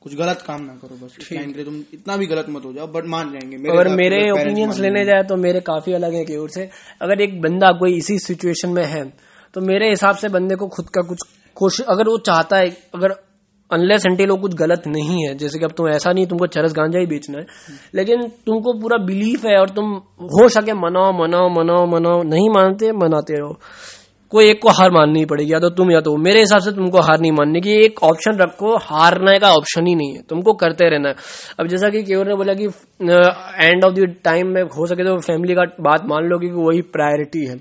कुछ गलत काम ना करो बस टाइम लिए तुम इतना भी गलत मत हो जाओ बट मान जाएँगे मेरे अगर मेरे ओपिनियंस लेने जाए तो मेरे काफ़ी अलग है की ओर से। अगर एक बंदा कोई इसी सिचुएशन में है तो मेरे हिसाब से बंदे को खुद का कुछ कोशिश अगर वो चाहता है अगर अनलेस एंटिल वो कुछ गलत नहीं है जैसे कि अब तुम ऐसा नहीं तुमको चरस गांजा ही बेचना है लेकिन तुमको पूरा बिलीफ है और तुम हो सके मनाओ मनाओ मनाओ मनाओ नहीं मानते मनाते रहो। कोई एक को हार माननी पड़ेगी, या तो तुम या तो मेरे हिसाब से तुमको हार नहीं मानने की एक ऑप्शन रखो, हारने का ऑप्शन ही नहीं है। तुमको करते रहना अब जैसा कि केवल ने बोला कि एंड ऑफ़ द टाइम में हो सके तो फैमिली का बात मान लो कि वही प्रायोरिटी है।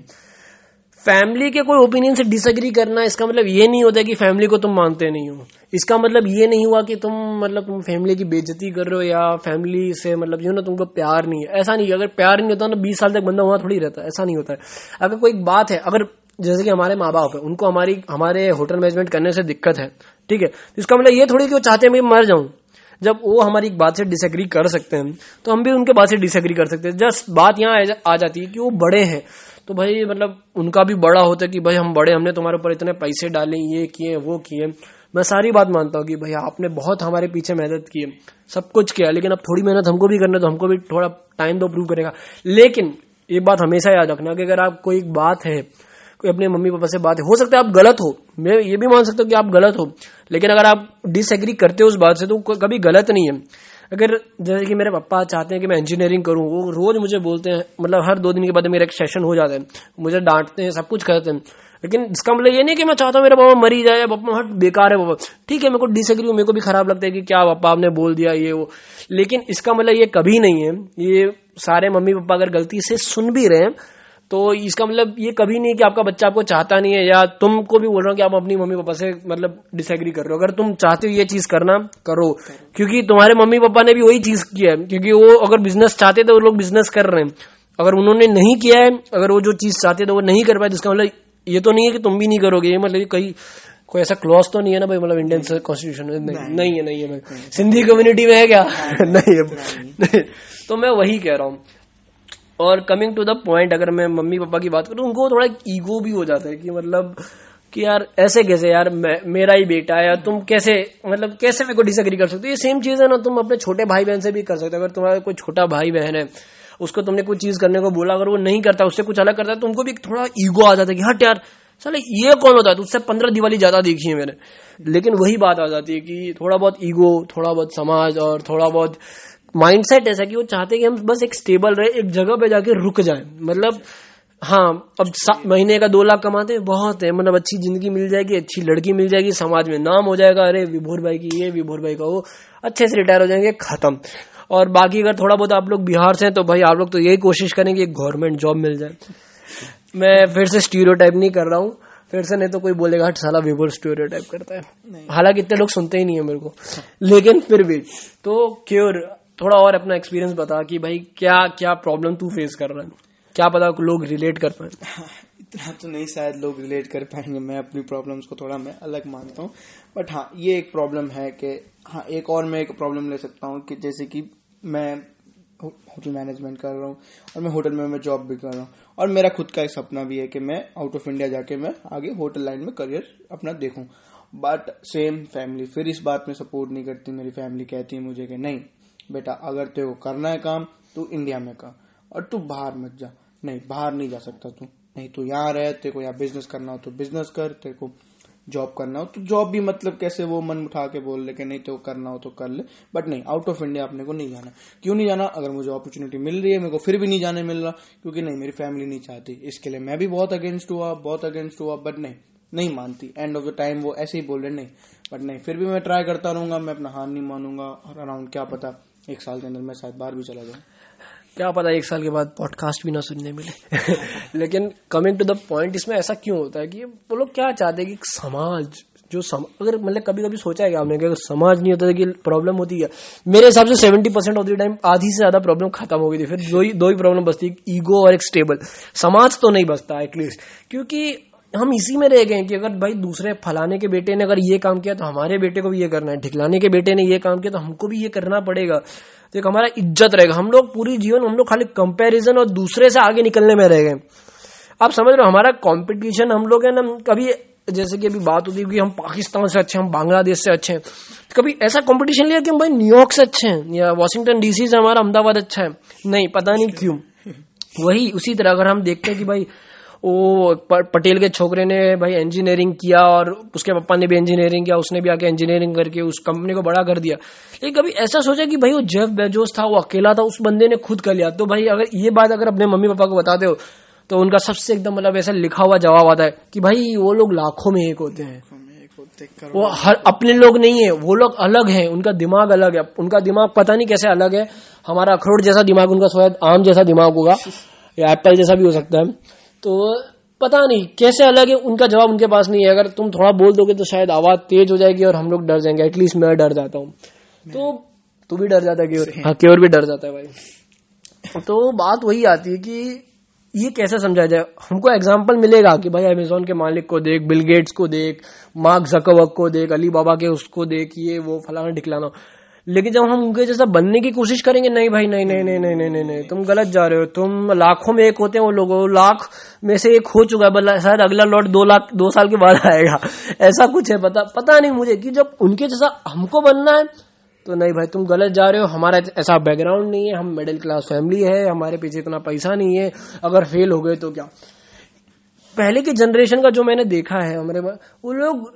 फैमिली के कोई ओपिनियन से डिसएग्री करना, इसका मतलब ये नहीं होता कि फैमिली को तुम मानते नहीं हो। इसका मतलब ये नहीं हुआ कि तुम मतलब तुम फैमिली की बेजती कर रहे हो या फैमिली से मतलब जो ना तुमको प्यार नहीं है। ऐसा नहीं अगर प्यार नहीं होता ना, बीस साल तक बंदा वहाँ थोड़ी रहता है। ऐसा नहीं होता है। अगर कोई बात है, अगर जैसे कि हमारे माँ बाप है, उनको हमारी, हमारे होटल मैनेजमेंट करने से दिक्कत है, ठीक है? तो इसका मतलब ये थोड़ी कि वो चाहते हैं मैं मर जाऊँ। जब वो हमारी बात से डिसएग्री कर सकते हैं तो हम भी उनके बात से डिसएग्री कर सकते हैं। जस्ट बात यहाँ आ जाती है कि वो बड़े हैं। तो भाई मतलब उनका भी बड़ा होता है कि भाई, हम बड़े, हमने तुम्हारे ऊपर इतने पैसे डाले, ये किए, वो किए। मैं सारी बात मानता हूँ कि भाई, आपने बहुत हमारे पीछे मेहनत की है। सब कुछ किया, लेकिन अब थोड़ी मेहनत हमको भी करना तो हमको भी थोड़ा टाइम तो प्रूव करेगा। लेकिन, एक बात हमेशा याद रखना कि अगर आप कोई बात है कोई अपने मम्मी पापा से बात है। सकता है आप गलत हो। मैं ये भी मान सकता हूँ कि आप गलत हो। लेकिन अगर आप डिसएग्री करते हो उस बात से तो कभी गलत नहीं है। अगर जैसे कि मेरे पापा चाहते हैं कि मैं इंजीनियरिंग करूँ, वो रोज मुझे बोलते हैं मतलब हर दो दिन के बाद मेरा एक सेशन हो जाता है। मुझे डांटते हैं, सब कुछ करते हैं। लेकिन इसका मतलब ये नहीं कि मैं चाहता हूँ मेरा पापा मरी जाए, पापा हट बेकार है पापा। ठीक है, मेरे को डिसएग्री मेरे को भी खराब लगता है कि क्या पापा आपने बोल दिया ये वो। लेकिन इसका मतलब ये कभी नहीं है। ये सारे मम्मी पापा अगर गलती से सुन भी रहे हैं तो इसका मतलब ये कभी नहीं कि आपका बच्चा आपको चाहता नहीं है या तुमको भी बोल रहा हूँ कि आप अपनी मम्मी पापा से मतलब डिसएग्री कर रहे हो। अगर तुम चाहते हो ये चीज़ करना करो। क्योंकि तुम्हारे मम्मी पापा ने भी वही चीज़ किया है क्योंकि वो अगर बिज़नेस चाहते तो वो लोग बिज़नेस कर रहे हैं। अगर उन्होंने नहीं किया है अगर वो जो चीज़ चाहते तो वो नहीं कर पाए तो इसका मतलब ये तो नहीं है कि तुम भी नहीं करोगे। ये मतलब कहीं कोई ऐसा क्लॉज तो नहीं है ना भाई मतलब इंडियन कॉन्स्टिट्यूशन में? नहीं, नहीं। है नहीं है। सिंधी कम्युनिटी में है क्या? नहीं है। तो मैं वही कह रहा हूँ। और कमिंग टू द पॉइंट अगर मैं मम्मी पापा की बात करूँ उनको थोड़ा ईगो भी हो जाता है कि मतलब कि यार ऐसे कैसे यार मैं, मेरा ही बेटा है तुम कैसे मतलब कैसे मेरे को डिसएग्री कर सकते हो? ये सेम चीज़ है ना तुम अपने छोटे भाई बहन से भी कर सकते हो। अगर तुम्हारा कोई छोटा भाई बहन है उसको तुमने कोई चीज़ करने को बोला अगर वो नहीं करता उससे कुछ अलग करता है तुमको भी थोड़ा ईगो आ जाता है कि हट यार साले ये कौन होता है? उससे पंद्रह दिवाली ज़्यादा देखी है मैंने। लेकिन वही बात आ जाती है कि थोड़ा बहुत ईगो थोड़ा बहुत समाज और थोड़ा बहुत माइंडसेट ऐसा कि वो चाहते हैं कि हम बस एक स्टेबल रहे एक जगह पे जाके रुक जाए। मतलब हाँ अब महीने का दो लाख कमाते हैं बहुत है मतलब अच्छी ज़िंदगी मिल जाएगी अच्छी लड़की मिल जाएगी समाज में नाम हो जाएगा अरे विभोर भाई की ये विभोर भाई का वो अच्छे से रिटायर हो जाएँगे खत्म। और बाकी अगर थोड़ा बहुत आप लोग बिहार से हैं तो भाई आप लोग तो यही कोशिश करें करेंगे गवर्नमेंट जॉब मिल जाए। मैं फिर से स्टीरियो नहीं कर रहा हूँ फिर से नहीं तो कोई बोलेगा हट साला विपुल स्टोरियो टाइप करता है। हालाँकि इतने लोग सुनते ही नहीं है मेरे को। लेकिन फिर भी तो क्योर थोड़ा और अपना एक्सपीरियंस बता कि भाई क्या क्या प्रॉब्लम तू फेस कर रहा है? क्या पता लोग रिलेट कर पाए? इतना तो नहीं, शायद लोग रिलेट कर पाएँगे। मैं अपनी प्रॉब्लम्स को थोड़ा मैं अलग मानता हूँ। बट हाँ ये एक प्रॉब्लम है कि हाँ एक और मैं एक प्रॉब्लम ले सकता हूँ कि जैसे कि मैं होटल मैनेजमेंट कर रहा हूँ और मैं होटल में, मैं जॉब भी कर रहा हूँ। और मेरा खुद का एक सपना भी है कि मैं आउट ऑफ़ इंडिया जाके मैं आगे होटल लाइन में करियर अपना देखूँ। बट सेम फैमिली फिर इस बात में सपोर्ट नहीं करती मेरी फैमिली कहती है मुझे कि नहीं बेटा, अगर तेरे को करना है काम, तू इंडिया में कर, और तू बाहर मत जा। नहीं, बाहर नहीं जा सकता तू। नहीं, तू यहाँ रह, तेरे को यहाँ बिज़नेस करना हो तो बिज़नेस कर, तेरे को जॉब करना हो तो जॉब भी मतलब कैसे वो मन उठा के बोल ले कि नहीं तो करना हो तो कर ले। बट नहीं आउट ऑफ़ इंडिया अपने को नहीं जाना। क्यों नहीं जाना? अगर मुझे अपॉर्चुनिटी मिल रही है, मेरे को फिर भी नहीं जाने मिल रहा, क्योंकि नहीं, मेरी फैमिली नहीं चाहती। इसके लिए मैं भी बहुत अगेंस्ट हुआ, बहुत अगेंस्ट हुआ बट नहीं नहीं मानती। एंड ऑफ़ द टाइम वो ऐसे ही बोल रहे, नहीं बट नहीं, फिर भी मैं ट्राई करता रहूँगा, मैं अपना हार नहीं मानूँगा, और अराउंड क्या पता एक साल के अंदर मैं शायद बाहर भी चला जाऊँ। क्या पता एक साल के बाद पॉडकास्ट भी ना सुनने मिले। लेकिन कमिंग टू द पॉइंट इसमें ऐसा क्यों होता है कि वो लोग क्या चाहते हैं कि समाज जो सम, अगर मतलब कभी कभी सोचा है कि अगर समाज नहीं होता था कि प्रॉब्लम होती है मेरे हिसाब से seventy percent of the time आधी से ज़्यादा प्रॉब्लम खत्म हो गई थी। फिर दो ही दो ही प्रॉब्लम बचती ईगो और एक स्टेबल समाज तो नहीं बचता एटलीस्ट क्योंकि हम इसी में रह गए कि अगर भाई दूसरे फलाने के बेटे ने अगर ये काम किया तो हमारे बेटे को भी ये करना है। ढिकलाने के बेटे ने ये काम किया तो हमको भी ये करना पड़ेगा। तो एक हमारा इज़्ज़त रहेगा। हम लोग पूरी जीवन हम लोग खाली कंपैरिजन और दूसरे से आगे निकलने में रह गए। आप समझ रहे हो हमारा कंपटीशन हम लोग है ना कभी जैसे कि अभी बात होती है कि हम पाकिस्तान से अच्छे हम बांग्लादेश से अच्छे हैं। कभी ऐसा कंपटीशन लिया कि हम भाई न्यूयॉर्क से अच्छे हैं या वॉशिंगटन डीसी से हमारा अहमदाबाद अच्छा है? नहीं पता नहीं क्यों। वही उसी तरह अगर हम देखते हैं कि भाई वो पटेल के छोकरे ने भाई इंजीनियरिंग किया और उसके पापा ने भी इंजीनियरिंग किया, उसने भी आके इंजीनियरिंग करके उस कंपनी को बड़ा कर दिया। लेकिन कभी ऐसा सोचा कि भाई वो जेफ बेजोस था, वो अकेला था, उस बंदे ने खुद कर लिया। तो भाई अगर ये बात अगर अपने मम्मी पापा को बताते हो तो उनका सबसे एकदम मतलब ऐसा लिखा हुआ जवाब आता है कि भाई वो लोग लाखों में एक होते हैं। वो हर, अपने लोग नहीं है, वो लोग अलग हैं, उनका दिमाग अलग है। उनका दिमाग पता नहीं कैसे अलग है। हमारा अखरोट जैसा दिमाग, उनका शायद आम जैसा दिमाग होगा, या एप्पल जैसा भी हो सकता है। तो पता नहीं कैसे अलग है उनका जवाब उनके पास नहीं है। अगर तुम थोड़ा बोल दोगे तो शायद आवाज़ तेज हो जाएगी और हम लोग डर जाएँगे। एटलीस्ट मैं डर जाता हूँ। तो तू भी डर जाता है क्योर हाँ भी डर जाता है भाई। तो बात वही आती है कि ये कैसे समझा जाए? हमको एग्ज़ाम्पल मिलेगा कि भाई अमेजोन के मालिक को देख बिल गेट्स को देख मार्क जकवक को देख अली बाबा के उसको देख ये वो फलाना ढिकलाना। लेकिन जब हम उनके जैसा बनने की कोशिश करेंगे, नहीं भाई, नहीं नहीं नहीं नहीं नहीं नहीं नहीं तुम गलत जा रहे हो। तुम लाखों में एक होते हैं वो लोग लाख में से एक हो चुका है शायद अगला लॉट दो लाख, दो साल के बाद आएगा। ऐसा कुछ है, पता पता नहीं मुझे कि जब उनके जैसा हमको बनना है तो नहीं भाई, तुम गलत जा रहे हो। हमारा ऐसा बैकग्राउंड नहीं है, हम मिडिल क्लास फैमिली है, हमारे पीछे इतना पैसा नहीं है, अगर फेल हो गए तो क्या? पहले की जनरेशन का जो मैंने देखा है, हमारे वो लोग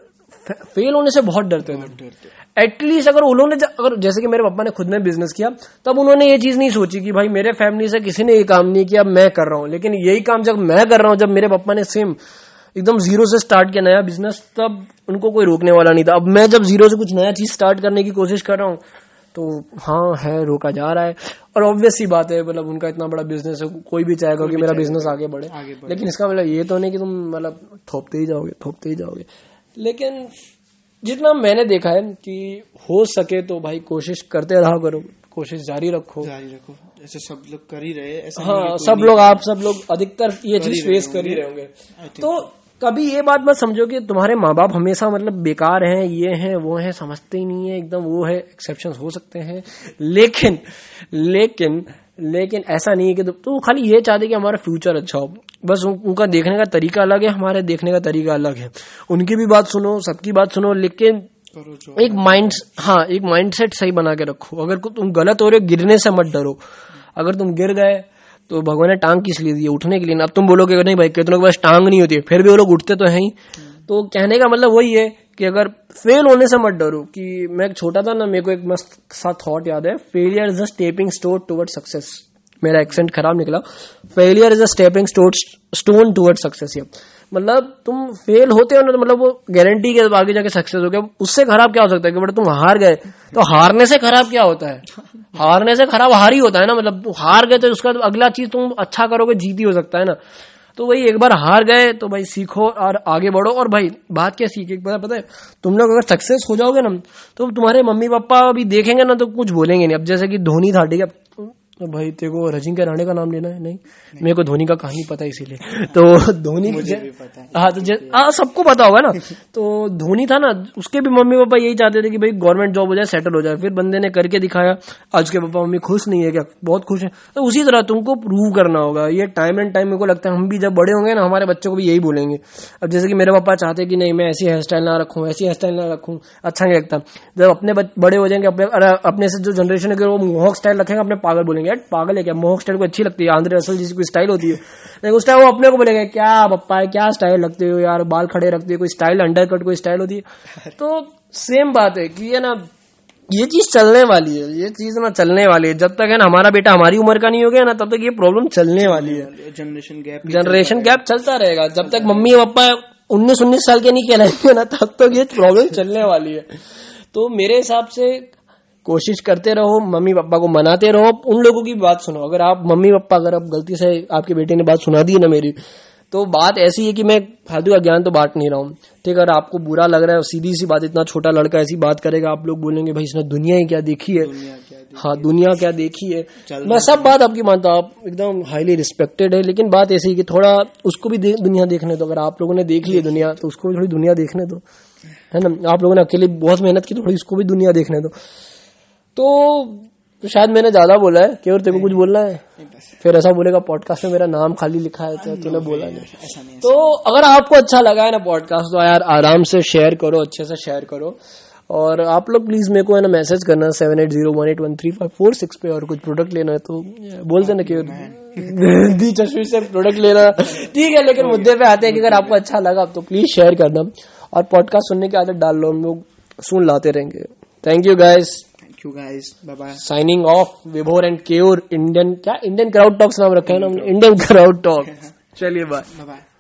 फेल होने से बहुत डरते थे एटलीस्ट अगर उन्होंने अगर जैसे कि मेरे पापा ने खुद में बिज़नेस किया तब उन्होंने ये चीज़ नहीं सोची कि भाई मेरे फैमिली से किसी ने ये काम नहीं किया मैं कर रहा हूँ। लेकिन यही काम जब मैं कर रहा हूँ जब मेरे पापा ने सेम एकदम ज़ीरो से स्टार्ट किया नया बिज़नेस तब उनको कोई रोकने वाला नहीं था। अब मैं जब ज़ीरो से कुछ नया चीज़ स्टार्ट करने की कोशिश कर रहा हूँ तो हाँ है रोका जा रहा है। और ऑब्वियस सी बात है मतलब उनका इतना बड़ा बिज़नेस है कोई भी चाहेगा कि मेरा बिज़नेस आगे बढ़े। लेकिन इसका मतलब ये तो नहीं कि तुम मतलब थोपते ही जाओगे थोपते ही जाओगे। लेकिन जितना मैंने देखा है कि हो सके तो भाई कोशिश करते रहा करो कोशिश जारी रखो। जारी रखो। ऐसे सब लोग कर ही रहे ऐसा हाँ सब लोग आप सब लोग अधिकतर ये चीज़ फेस कर ही रहे होंगे। तो कभी ये बात मत समझो कि तुम्हारे माँ बाप हमेशा मतलब बेकार हैं ये हैं वो हैं समझते ही नहीं है एकदम वो है एक्सेप्शन हो सकते हैं। लेकिन लेकिन लेकिन ऐसा नहीं है कि तो खाली ये चाहते कि हमारा फ्यूचर अच्छा हो। बस उनका देखने का तरीका अलग है हमारे देखने का तरीका अलग है। उनकी भी बात सुनो सबकी बात सुनो लेकिन एक माइंड हाँ एक माइंडसेट सही बना के रखो। अगर तुम गलत हो रहे हो गिरने से मत डरो। अगर तुम गिर गए तो भगवान ने टांग किस लिए दी उठने के लिए अब तुम बोलोगे नहीं भाई कितनों के पास टांग नहीं होती फिर भी वो लोग उठते तो है ही। तो कहने का मतलब वही है कि अगर फेल होने से मत डरो कि मैं छोटा था ना, मेरे को एक मस्त सा थॉट याद है। Failure is a stepping store toward success मेरा एक्सेंट खराब निकला। Failure is a stepping stone toward success ये मतलब तुम फेल होते हो ना तो मतलब वो गारंटी के आगे जाके सक्सेस हो गया। उससे खराब क्या हो सकता है कि बट तुम हार गए? तो हारने से खराब क्या होता है? हारने से खराब हार ही होता है ना मतलब हार गए तो उसका तो अगला चीज़ तुम अच्छा करोगे, जीत ही हो सकता है ना। तो वही एक बार हार गए तो भाई सीखो और आगे बढ़ो। और भाई, बात क्या सीखे? पता पता है, तुम लोग अगर सक्सेस हो जाओगे ना तो तुम्हारे मम्मी पापा अभी देखेंगे ना तो कुछ बोलेंगे नहीं। अब जैसे कि धोनी था, ठीक है? तो भाई तेरे को रजिंग के राणे का नाम लेना है? नहीं, नहीं। मेरे को धोनी का कहानी पता है इसीलिए। तो धोनी हाँ। तो हाँ। सबको पता होगा ना। तो धोनी था ना उसके भी मम्मी पापा यही चाहते थे कि भाई गवर्नमेंट जॉब हो जाए सेटल हो जाए। फिर बंदे ने करके दिखाया आज के पापा मम्मी खुश नहीं है क्या? बहुत खुश है। तो उसी तरह तुमको प्रूव करना होगा। ये टाइम एंड टाइम मेरे को लगता है हम भी जब बड़े होंगे ना हमारे बच्चों को भी यही बोलेंगे। अब जैसे कि मेरे पापा चाहते कि नहीं मैं ऐसी हेयर स्टाइल ना रखूँ ऐसी हेयर स्टाइल ना रखूँ अच्छा नहीं लगता। जब अपने बड़े हो जाएँगे अपने अपने से जो जनरेशन है वो मोहक स्टाइल रखेंगे अपने पागल बोलेंगे। यार पागल है क्या? मोहक स्टाइल को अच्छी लगती है आंध्र असल जिसकी कोई स्टाइल होती है। लेकिन उस टाइम वो अपने को बोलेगा क्या पप्पा है क्या स्टाइल लगते हो यार? बाल खड़े रखते हो कोई स्टाइल अंडर कट कोई स्टाइल होती है? तो सेम बात है कि ये ना ये चीज़ चलने वाली है ये चीज़ ना चलने वाली है। जब तक है ना हमारा बेटा हमारी उम्र का नहीं हो गया ना तब तक ये प्रॉब्लम चलने वाली है। जनरेशन गैप जनरेशन गैप चलता रहेगा। जब तक मम्मी पापा उन्नीस उन्नीस साल के नहीं कहलाएँगे ना तब तक ये प्रॉब्लम चलने वाली है। तो मेरे हिसाब से कोशिश करते रहो मम्मी पापा को मनाते रहो उन लोगों की बात सुनो। अगर आप मम्मी पापा अगर आप गलती से आपके बेटे ने बात सुना दी ना मेरी तो बात ऐसी है कि मैं फालतू का ज्ञान तो बांट नहीं रहा हूँ। ठीक है अगर आपको बुरा लग रहा है सीधी सी बात इतना छोटा लड़का ऐसी बात करेगा आप लोग बोलेंगे भाई इसने दुनिया ही क्या देखी है? हाँ? दुनिया क्या देखी है? मैं सब बात आपकी मानता हूँ आप एकदम हाईली रिस्पेक्टेड है लेकिन बात ऐसी है कि थोड़ा उसको भी दे, दुनिया देखने दो। अगर आप लोगों ने देख ली दुनिया तो उसको भी थोड़ी दुनिया देखने दो। है ना? आप लोगों ने अकेले बहुत मेहनत की थोड़ी उसको भी दुनिया देखने दो। तो शायद मैंने ज़्यादा बोला है कि और तेरे को कुछ बोलना है? फिर ऐसा बोलेगा पॉडकास्ट में मेरा नाम खाली लिखा है तो तूने बोला नहीं। तो अगर आपको अच्छा लगा है ना पॉडकास्ट तो यार आराम से शेयर करो अच्छे से शेयर करो। और आप लोग प्लीज़ मेरे को है ना मैसेज करना seven eight zero one eight one three five four six पे और कुछ प्रोडक्ट लेना है तो बोल देना कि दी चश्मी से प्रोडक्ट लेना। ठीक है लेकिन मुद्दे पे आते हैं कि अगर आपको अच्छा लगा तो प्लीज़ शेयर करना। और पॉडकास्ट सुनने की आदत डाल लो हम लोग सुन लाते रहेंगे। Thank you guys you guys. Bye bye. Signing off. Vibhor and Keur Indian क्या Indian crowd talks नाम रखा है ना इंडियन crowd talk. चलिए बाय बाय